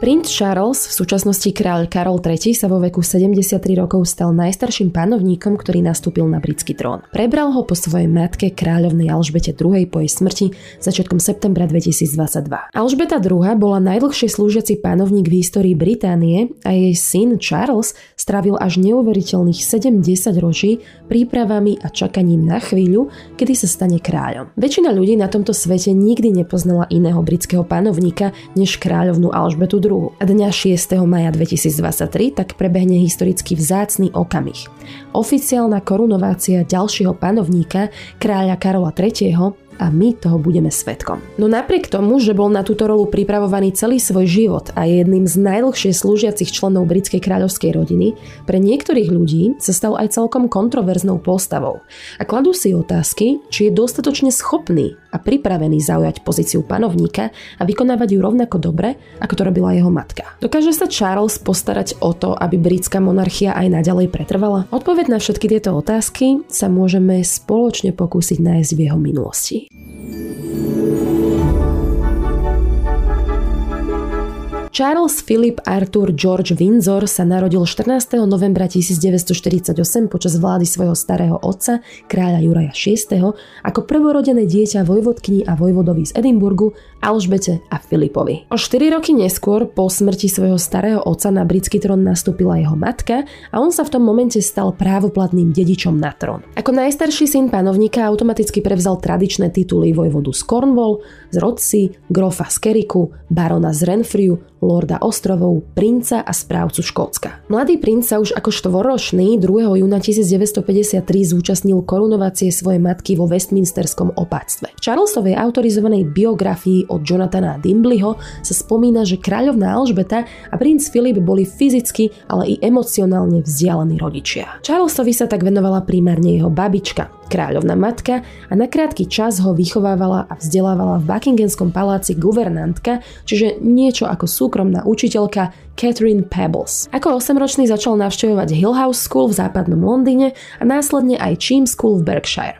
Princ Charles, v súčasnosti kráľ Karol III, sa vo veku 73 rokov stal najstarším panovníkom, ktorý nastúpil na britský trón. Prebral ho po svojej matke kráľovnej Alžbete II po jej smrti začiatkom septembra 2022. Alžbeta II bola najdlhšie slúžiaci panovník v histórii Británie a jej syn Charles strávil až neuveriteľných 70 ročí prípravami a čakaním na chvíľu, kedy sa stane kráľom. Väčšina ľudí na tomto svete nikdy nepoznala iného britského panovníka než kráľovnú Alžbetu II druhu. A dňa 6. maja 2023 tak prebehne historicky vzácný okamih. Oficiálna korunovácia ďalšieho panovníka, kráľa Karola III a my toho budeme svetkom. No napriek tomu, že bol na túto rolu pripravovaný celý svoj život a je jedným z najdlhšie slúžiacich členov britskej kráľovskej rodiny, pre niektorých ľudí sa stal aj celkom kontroverznou postavou. A kladú si otázky, či je dostatočne schopný a pripravený zaujať pozíciu panovníka a vykonávať ju rovnako dobre, ako to robila jeho matka. Dokáže sa Charles postarať o to, aby britská monarchia aj naďalej pretrvala? Odpoveď na všetky tieto otázky sa môžeme spoločne pokúsiť nájsť v jeho minulosti. Charles Philip Arthur George Windsor sa narodil 14. novembra 1948 počas vlády svojho starého otca, kráľa Juraja VI, ako prvorodené dieťa vojvodkyni a vojvodovi z Edimburgu, Alžbete a Filipovi. O 4 roky neskôr, po smrti svojho starého otca na britský trón nastúpila jeho matka a on sa v tom momente stal právoplatným dedičom na trón. Ako najstarší syn panovníka automaticky prevzal tradičné tituly vojvodu z Cornwall, z Rodsey, grofa z Keriku, barona z Renfrew, lorda ostrovov, princa a správcu Škótska. Mladý princ sa už ako štvoročný 2. júna 1953 zúčastnil korunovácie svojej matky vo Westminsterskom opáctve. V Charlesovej autorizovanej biografii od Jonathana Dimbleyho sa spomína, že kráľovná Alžbeta a princ Filip boli fyzicky, ale i emocionálne vzdialení rodičia. Charlesovi sa tak venovala primárne jeho babička, kráľovná matka a na krátky čas ho vychovávala a vzdelávala v Buckinghamskom paláci guvernantka, čiže niečo ako súkromná učiteľka Catherine Pebbles. Ako 8-ročný začal navštevovať Hill House School v západnom Londýne a následne aj Cheam School v Berkshire.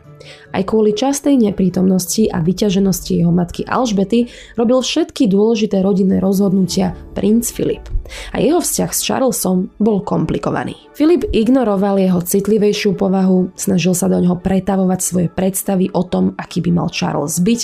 Aj kvôli častej neprítomnosti a vyťaženosti jeho matky Alžbety robil všetky dôležité rodinné rozhodnutia princ Filip. A jeho vzťah s Charlesom bol komplikovaný. Filip ignoroval jeho citlivejšiu povahu, snažil sa do neho pretavovať svoje predstavy o tom, aký by mal Charles byť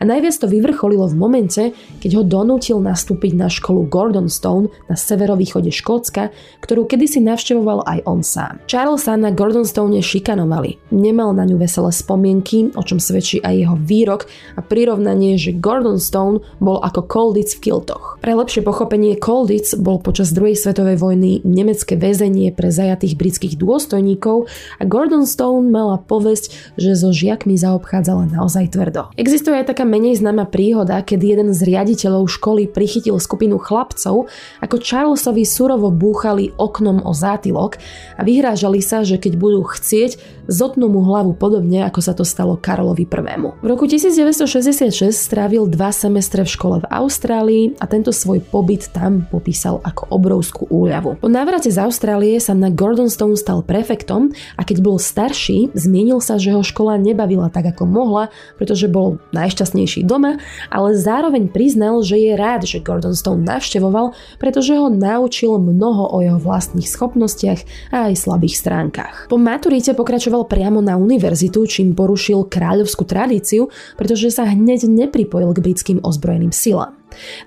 a najviac to vyvrcholilo v momente, keď ho donútil nastúpiť na školu Gordonstone na severovýchode Škótska, ktorú kedysi navštevoval aj on sám. Charles sa na Gordonstone šikanovali. Nemal na ňu veselé spomienky, o čom svedčí aj jeho výrok a prirovnanie, že Gordonstone bol ako Colditz v Kiltoch. Pre lepšie pochopenie Colditz bol počas druhej svetovej vojny nemecké väzenie pre zajatých britských dôstojníkov a Gordonstone mala povesť, že so žiakmi zaobchádzala naozaj tvrdo. Existuje aj taká menej známa príhoda, kedy jeden z riaditeľov školy prichytil skupinu chlapcov, ako Charlesovi surovo búchali oknom o zátylok a vyhrážali sa, že keď budú chcieť, zotnú mu hlavu podobne, ako sa to stalo Karolovi I. V roku 1966 strávil dva semestre v škole v Austrálii a tento svoj pobyt tam popísal ako obrovskú úľavu. Po návrate z Austrálie sa na Gordonstone stal prefektom a keď bol starší, zmienil sa, že ho škola nebavila tak, ako mohla, pretože bol najšťastnejší doma, ale zároveň priznal, že je rád, že Gordon Stone navštevoval, pretože ho naučil mnoho o jeho vlastných schopnostiach a aj slabých stránkach. Po maturite pokračoval priamo na univerzitu, čím porušil kráľovskú tradíciu, pretože sa hneď nepripojil k britským ozbrojeným silám.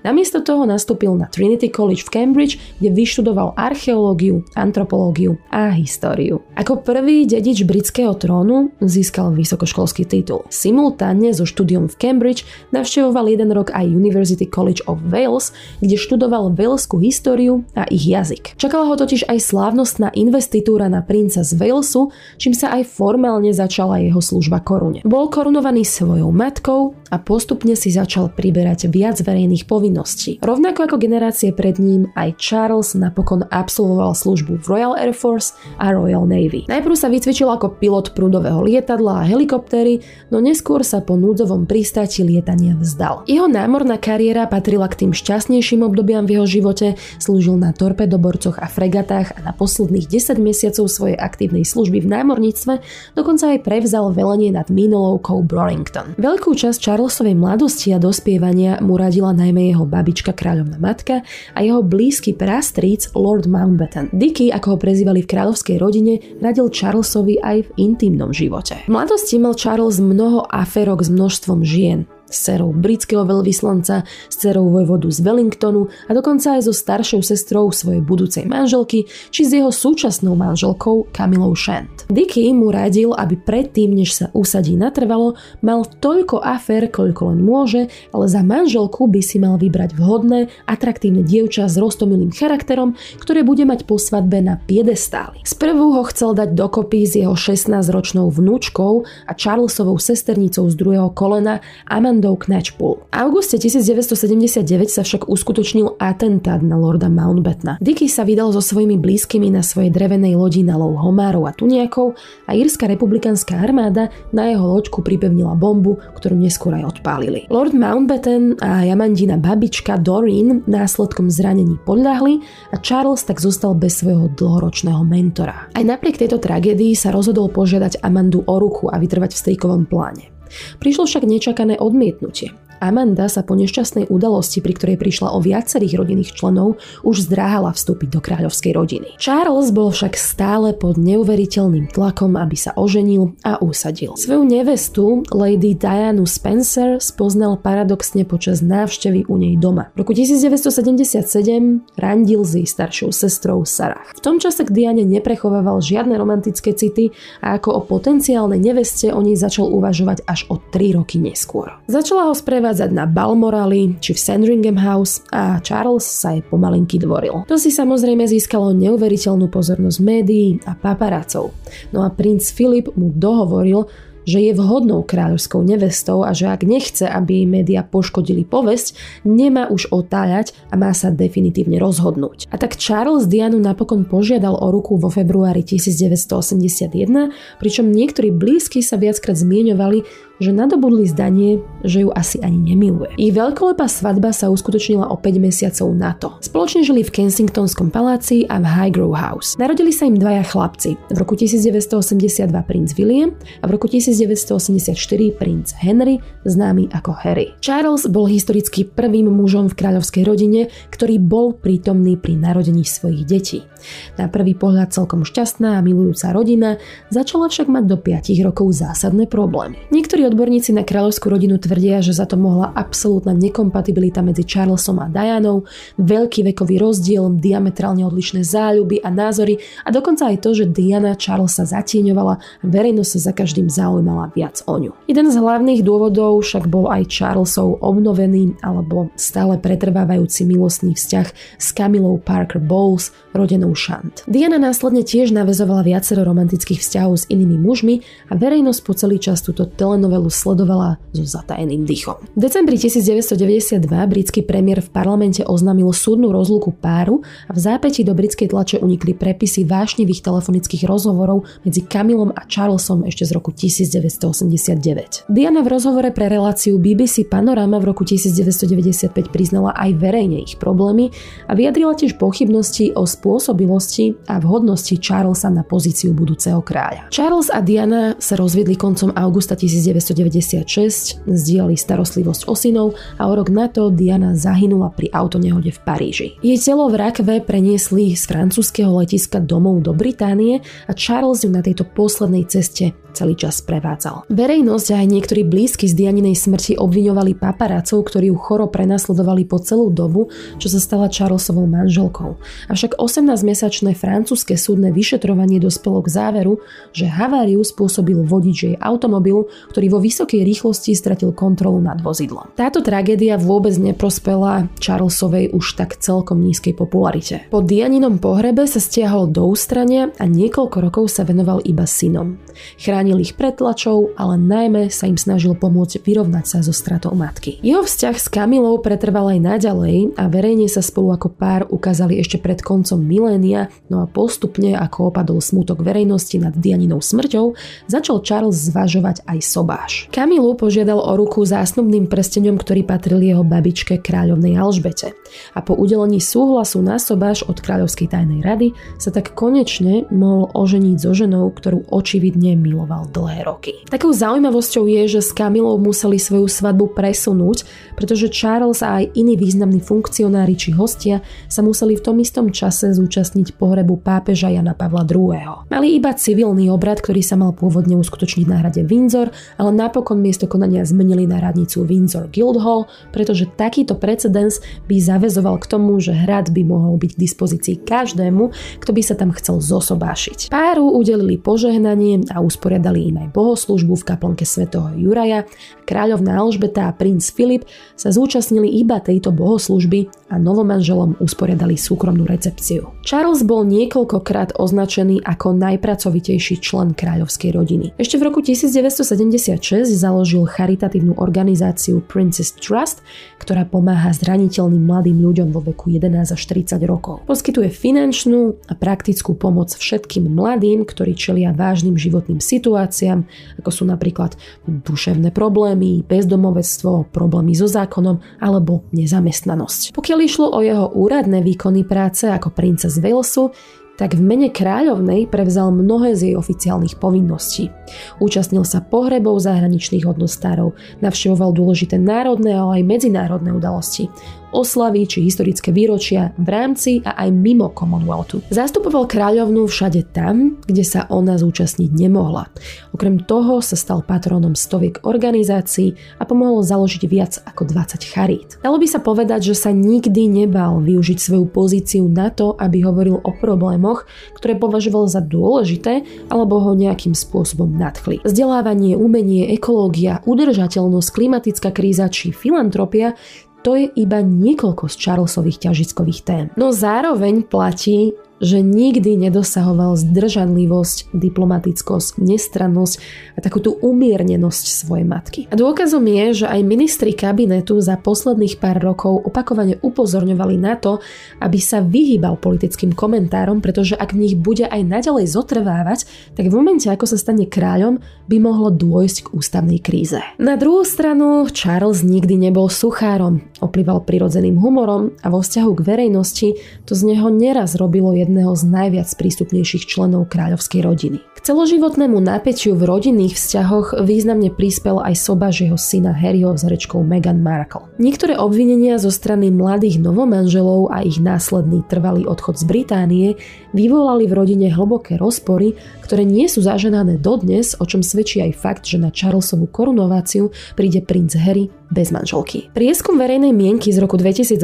Namiesto toho nastúpil na Trinity College v Cambridge, kde vyštudoval archeológiu, antropológiu a históriu. Ako prvý dedič britského trónu získal vysokoškolský titul. Simultánne so štúdiom v Cambridge navštevoval jeden rok aj University College of Wales, kde študoval Waleskú históriu a ich jazyk. Čakala ho totiž aj slávnostná investitúra na princa z Walesu, čím sa aj formálne začala jeho služba korune. Bol korunovaný svojou matkou a postupne si začal priberať viac verejných povinností. Rovnako ako generácie pred ním, aj Charles napokon absolvoval službu v Royal Air Force a Royal Navy. Najprv sa vycvičil ako pilot prúdového lietadla a helikoptéry, no neskôr sa po núdzovom pristáti lietania vzdal. Jeho námorná kariéra patrila k tým šťastnejším obdobiam v jeho živote, slúžil na torpedoborcoch a fregatách a na posledných 10 mesiacov svojej aktívnej služby v námorníctve dokonca aj prevzal velenie nad mínolovkou Brorington. Veľkú časť Charlesovej mladosti a dospievania mu radila najmä jeho babička kráľovná matka a jeho blízky prastríc Lord Mountbatten. Dicky, ako ho prezývali v kráľovskej rodine, radil Charlesovi aj v intimnom živote. V mladosti mal Charles mnoho aferok s množstvom žien s dcerou britského veľvyslanca, s dcerou vojvodu z Wellingtonu a dokonca aj so staršou sestrou svojej budúcej manželky či s jeho súčasnou manželkou Camilou Shant. Dicky mu radil, aby predtým, než sa usadí natrvalo, mal toľko afér, koľko len môže, ale za manželku by si mal vybrať vhodné, atraktívne dievča s roztomilým charakterom, ktoré bude mať po svadbe na piedestáli. Sprvu ho chcel dať dokopy s jeho 16-ročnou vnúčkou a Charlesovou sesternicou z druhého kolena Amanda legendou Knatchpool. V auguste 1979 sa však uskutočnil atentát na lorda Mountbattena. Dicky sa vydal so svojimi blízkymi na svojej drevenej lodi na lov homárov a tuniakov a írska republikánska armáda na jeho loďku pripevnila bombu, ktorú neskôr aj odpálili. Lord Mountbatten a Jamandina babička Doreen následkom zranení podľahli a Charles tak zostal bez svojho dlhoročného mentora. Aj napriek tejto tragédii sa rozhodol požiadať Amandu o ruku a vytrvať v strikovom pláne. Prišlo však nečakané odmietnutie. Amanda sa po nešťastnej udalosti, pri ktorej prišla o viacerých rodinných členov, už zdráhala vstúpiť do kráľovskej rodiny. Charles bol však stále pod neuveriteľným tlakom, aby sa oženil a usadil. Svoju nevestu, Lady Dianu Spencer, spoznal paradoxne počas návštevy u nej doma. V roku 1977 randil s jej staršou sestrou Sarah. V tom čase k Diane neprechovával žiadne romantické city a ako o potenciálnej neveste o nej začal uvažovať až o 3 roky neskôr. Začala ho sprevádzať odchádzať na Balmoraly či v Sandringham House a Charles sa jej pomalinky dvoril. To si samozrejme získalo neuveriteľnú pozornosť médií a paparácov. No a princ Filip mu dohovoril, že je vhodnou kráľovskou nevestou a že ak nechce, aby jej média poškodili povesť, nemá už otáľať a má sa definitívne rozhodnúť. A tak Charles Dianu napokon požiadal o ruku vo februári 1981, pričom niektorí blízky sa viackrát zmieňovali, že nadobudli zdanie, že ju asi ani nemiluje. Ich veľkolepá svadba sa uskutočnila o 5 mesiacov na to. Spoločne žili v Kensingtonskom paláci a v Highgrove House. Narodili sa im dvaja chlapci. V roku 1982 princ William a v roku 1984 princ Henry, známy ako Harry. Charles bol historicky prvým mužom v kráľovskej rodine, ktorý bol prítomný pri narodení svojich detí. Na prvý pohľad celkom šťastná a milujúca rodina začala však mať do 5 rokov zásadné problémy. Niektorí odborníci na kráľovskú rodinu tvrdia, že za to mohla absolútna nekompatibilita medzi Charlesom a Dianou, veľký vekový rozdiel, diametrálne odlišné záľuby a názory a dokonca aj to, že Diana Charlesa zatieňovala a verejnosť sa za každým zaujímala viac o ňu. Jeden z hlavných dôvodov však bol aj Charlesov obnovený alebo stále pretrvávajúci milostný vzťah s Camilou Parker Bowles, rodenou Shant. Diana následne tiež navezovala viacero romantických vzťahov s inými mužmi a verejnosť po celý čas túto telenovelu novelu sledovala so zatajeným dychom. V decembri 1992 britský premiér v parlamente oznámil súdnu rozluku páru a v zápäti do britskej tlače unikli prepisy vášnivých telefonických rozhovorov medzi Kamilom a Charlesom ešte z roku 1989. Diana v rozhovore pre reláciu BBC Panorama v roku 1995 priznala aj verejne ich problémy a vyjadrila tiež pochybnosti o spôsobilosti a vhodnosti Charlesa na pozíciu budúceho kráľa. Charles a Diana sa rozviedli koncom augusta 19 1996 zdieľali starostlivosť o synov a o rok na to Diana zahynula pri autonehode v Paríži. Jej telo v rakve preniesli z francúzského letiska domov do Británie a Charles ju na tejto poslednej ceste celý čas prevádzal. Verejnosť a aj niektorí blízky z Dianinej smrti obviňovali paparácov, ktorí ju choro prenasledovali po celú dobu, čo sa stala Charlesovou manželkou. Avšak 18-mesačné francúzske súdne vyšetrovanie dospelo k záveru, že haváriu spôsobil vodič jej automobilu, ktorý vo vysokej rýchlosti stratil kontrolu nad vozidlom. Táto tragédia vôbec neprospela Charlesovej už tak celkom nízkej popularite. Po Dianinom pohrebe sa stiahol do ústrania a niekoľko rokov sa venoval iba synom. Chránil ich pred tlačou, ale najmä sa im snažil pomôcť vyrovnať sa so stratou matky. Jeho vzťah s Kamilou pretrval aj naďalej a verejne sa spolu ako pár ukázali ešte pred koncom milénia, no a postupne ako opadol smutok verejnosti nad Dianinou smrťou, začal Charles zvažovať aj sobáš. Kamilu požiadal o ruku zásnubným prsteňom, ktorý patril jeho babičke kráľovnej Alžbete. A po udelení súhlasu na sobáš od kráľovskej tajnej rady sa tak konečne mohol oženiť so ženou, ktorú očividne miloval dlhé roky. Takou zaujímavosťou je, že s Kamilou museli svoju svadbu presunúť, pretože Charles a aj iní významní funkcionári či hostia sa museli v tom istom čase zúčastniť pohrebu pápeža Jana Pavla II. Mali iba civilný obrad, ktorý sa mal pôvodne uskutočniť na hrade Windsor, ale napokon miesto konania zmenili na radnicu Windsor Guildhall, pretože takýto precedens by zavezoval k tomu, že hrad by mohol byť k dispozícii každému, kto by sa tam chcel zosobášiť. Páru udelili požehnanie a usporiadali im aj bohoslužbu v kaplnke svätého Juraja. Kráľovná Alžbeta a princ Filip sa zúčastnili iba tejto bohoslužby a novomanželom usporiadali súkromnú recepciu. Charles bol niekoľkokrát označený ako najpracovitejší člen kráľovskej rodiny. Ešte v roku 1976 založil charitatívnu organizáciu Princess Trust, ktorá pomáha zraniteľným mladým ľuďom vo veku 11 až 30 rokov. Poskytuje finančnú a praktickú pomoc všetkým mladým, ktorí čelia vážnym životným situáciám, ako sú napríklad duševné problémy, bezdomovectvo, problémy so zákonom alebo nezamestnanosť. Pokiaľ išlo o jeho úradné výkony práce ako princes Walesu, tak v mene kráľovnej prevzal mnohé z jej oficiálnych povinností. Účastnil sa pohrebov zahraničných hodnostárov, navštevoval dôležité národné, ale aj medzinárodné udalosti oslavy či historické výročia v rámci a aj mimo Commonwealthu. Zastupoval kráľovnú všade tam, kde sa ona zúčastniť nemohla. Okrem toho sa stal patronom stoviek organizácií a pomohol založiť viac ako 20 charít. Dalo by sa povedať, že sa nikdy nebal využiť svoju pozíciu na to, aby hovoril o problémoch, ktoré považoval za dôležité alebo ho nejakým spôsobom nadchli. Vzdelávanie, umenie, ekológia, udržateľnosť, klimatická kríza či filantropia to je iba niekoľko z Charlesových ťažiskových tém. No zároveň platí, že nikdy nedosahoval zdržanlivosť, diplomatickosť, nestrannosť a takú tú umiernenosť svojej matky. A dôkazom je, že aj ministri kabinetu za posledných pár rokov opakovane upozorňovali na to, aby sa vyhýbal politickým komentárom, pretože ak v nich bude aj naďalej zotrvávať, tak v momente, ako sa stane kráľom, by mohlo dôjsť k ústavnej kríze. Na druhú stranu, Charles nikdy nebol suchárom, oplýval prirodzeným humorom a vo vzťahu k verejnosti to z neho neraz robilo jedného z najviac prístupnejších členov kráľovskej rodiny. K celoživotnému napätiu v rodinných vzťahoch významne prispel aj sobaž jeho syna Harryho s rečkou Meghan Markle. Niektoré obvinenia zo strany mladých novomanželov a ich následný trvalý odchod z Británie vyvolali v rodine hlboké rozpory, ktoré nie sú zaženané dodnes, o čom svedčí aj fakt, že na Charlesovú korunováciu príde princ Harry bez manželky. Prieskum verejnej mienky z roku 2018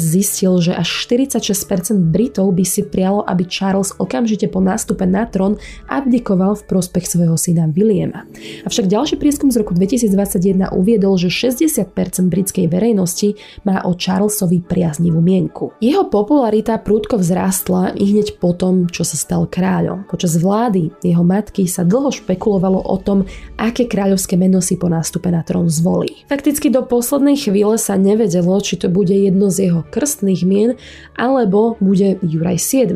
zistil, že až 46% Britov by si prialo, aby Charles okamžite po nástupe na trón abdikoval v prospech svojho syna Williama. Avšak ďalší prieskum z roku 2021 uviedol, že 60% britskej verejnosti má o Charlesovi priaznivú mienku. Jeho popularita prúdko vzrástla i hneď po tom, čo sa stal kráľom. Počas vlády jeho matky sa dlho špekulovalo o tom, aké kráľovské meno si po nástupe na trón zvolí. Fakticky do poslednej chvíle sa nevedelo, či to bude jedno z jeho krstných mien, alebo bude Juraj 7.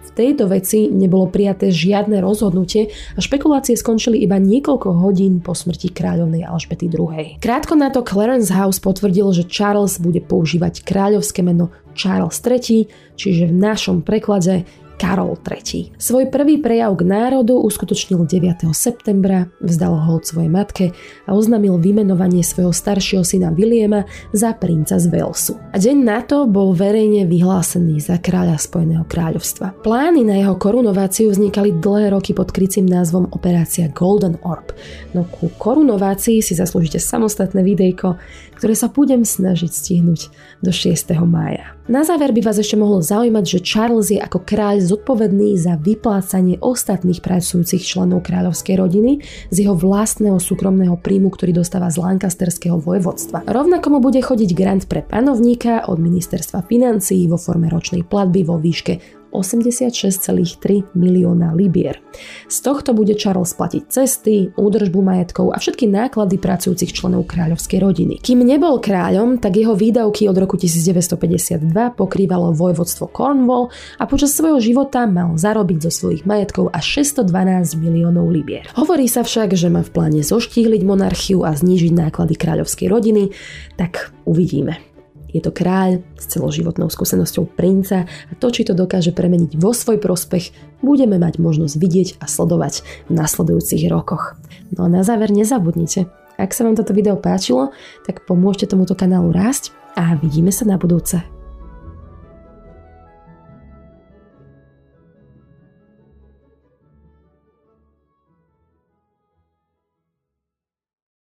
V tejto veci nebolo prijaté žiadne rozhodnutie a špekulácie skončili iba niekoľko hodín po smrti kráľovnej Alžbety II. Krátko na to Clarence House potvrdil, že Charles bude používať kráľovské meno Charles III, čiže v našom preklade Karol III. Svoj prvý prejav k národu uskutočnil 9. septembra, vzdal hold svojej matke a oznámil vymenovanie svojho staršieho syna Williama za princa z Walesu. A deň na to bol verejne vyhlásený za kráľa Spojeného kráľovstva. Plány na jeho korunováciu vznikali dlhé roky pod krycím názvom Operácia Golden Orb. No ku korunovácii si zaslúžite samostatné videjko, ktoré sa budem snažiť stihnúť do 6. mája. Na záver by vás ešte mohlo zaujímať, že Charles je ako kráľ zodpovedný za vyplácanie ostatných pracujúcich členov kráľovskej rodiny z jeho vlastného súkromného príjmu, ktorý dostáva z Lancasterského vojvodstva. Rovnako mu bude chodiť grant pre panovníka od ministerstva financií vo forme ročnej platby vo výške 86,3 milióna libier. Z tohto bude Charles platiť cesty, údržbu majetkov a všetky náklady pracujúcich členov kráľovskej rodiny. Kým nebol kráľom, tak jeho výdavky od roku 1952 pokrývalo vojvodstvo Cornwall a počas svojho života mal zarobiť zo svojich majetkov až 612 miliónov libier. Hovorí sa však, že má v pláne zoštíhliť monarchiu a znížiť náklady kráľovskej rodiny, tak uvidíme. Je to kráľ s celoživotnou skúsenosťou princa a to, či to dokáže premeniť vo svoj prospech, budeme mať možnosť vidieť a sledovať v nasledujúcich rokoch. No a na záver nezabudnite, ak sa vám toto video páčilo, tak pomôžte tomuto kanálu rásť a vidíme sa na budúce.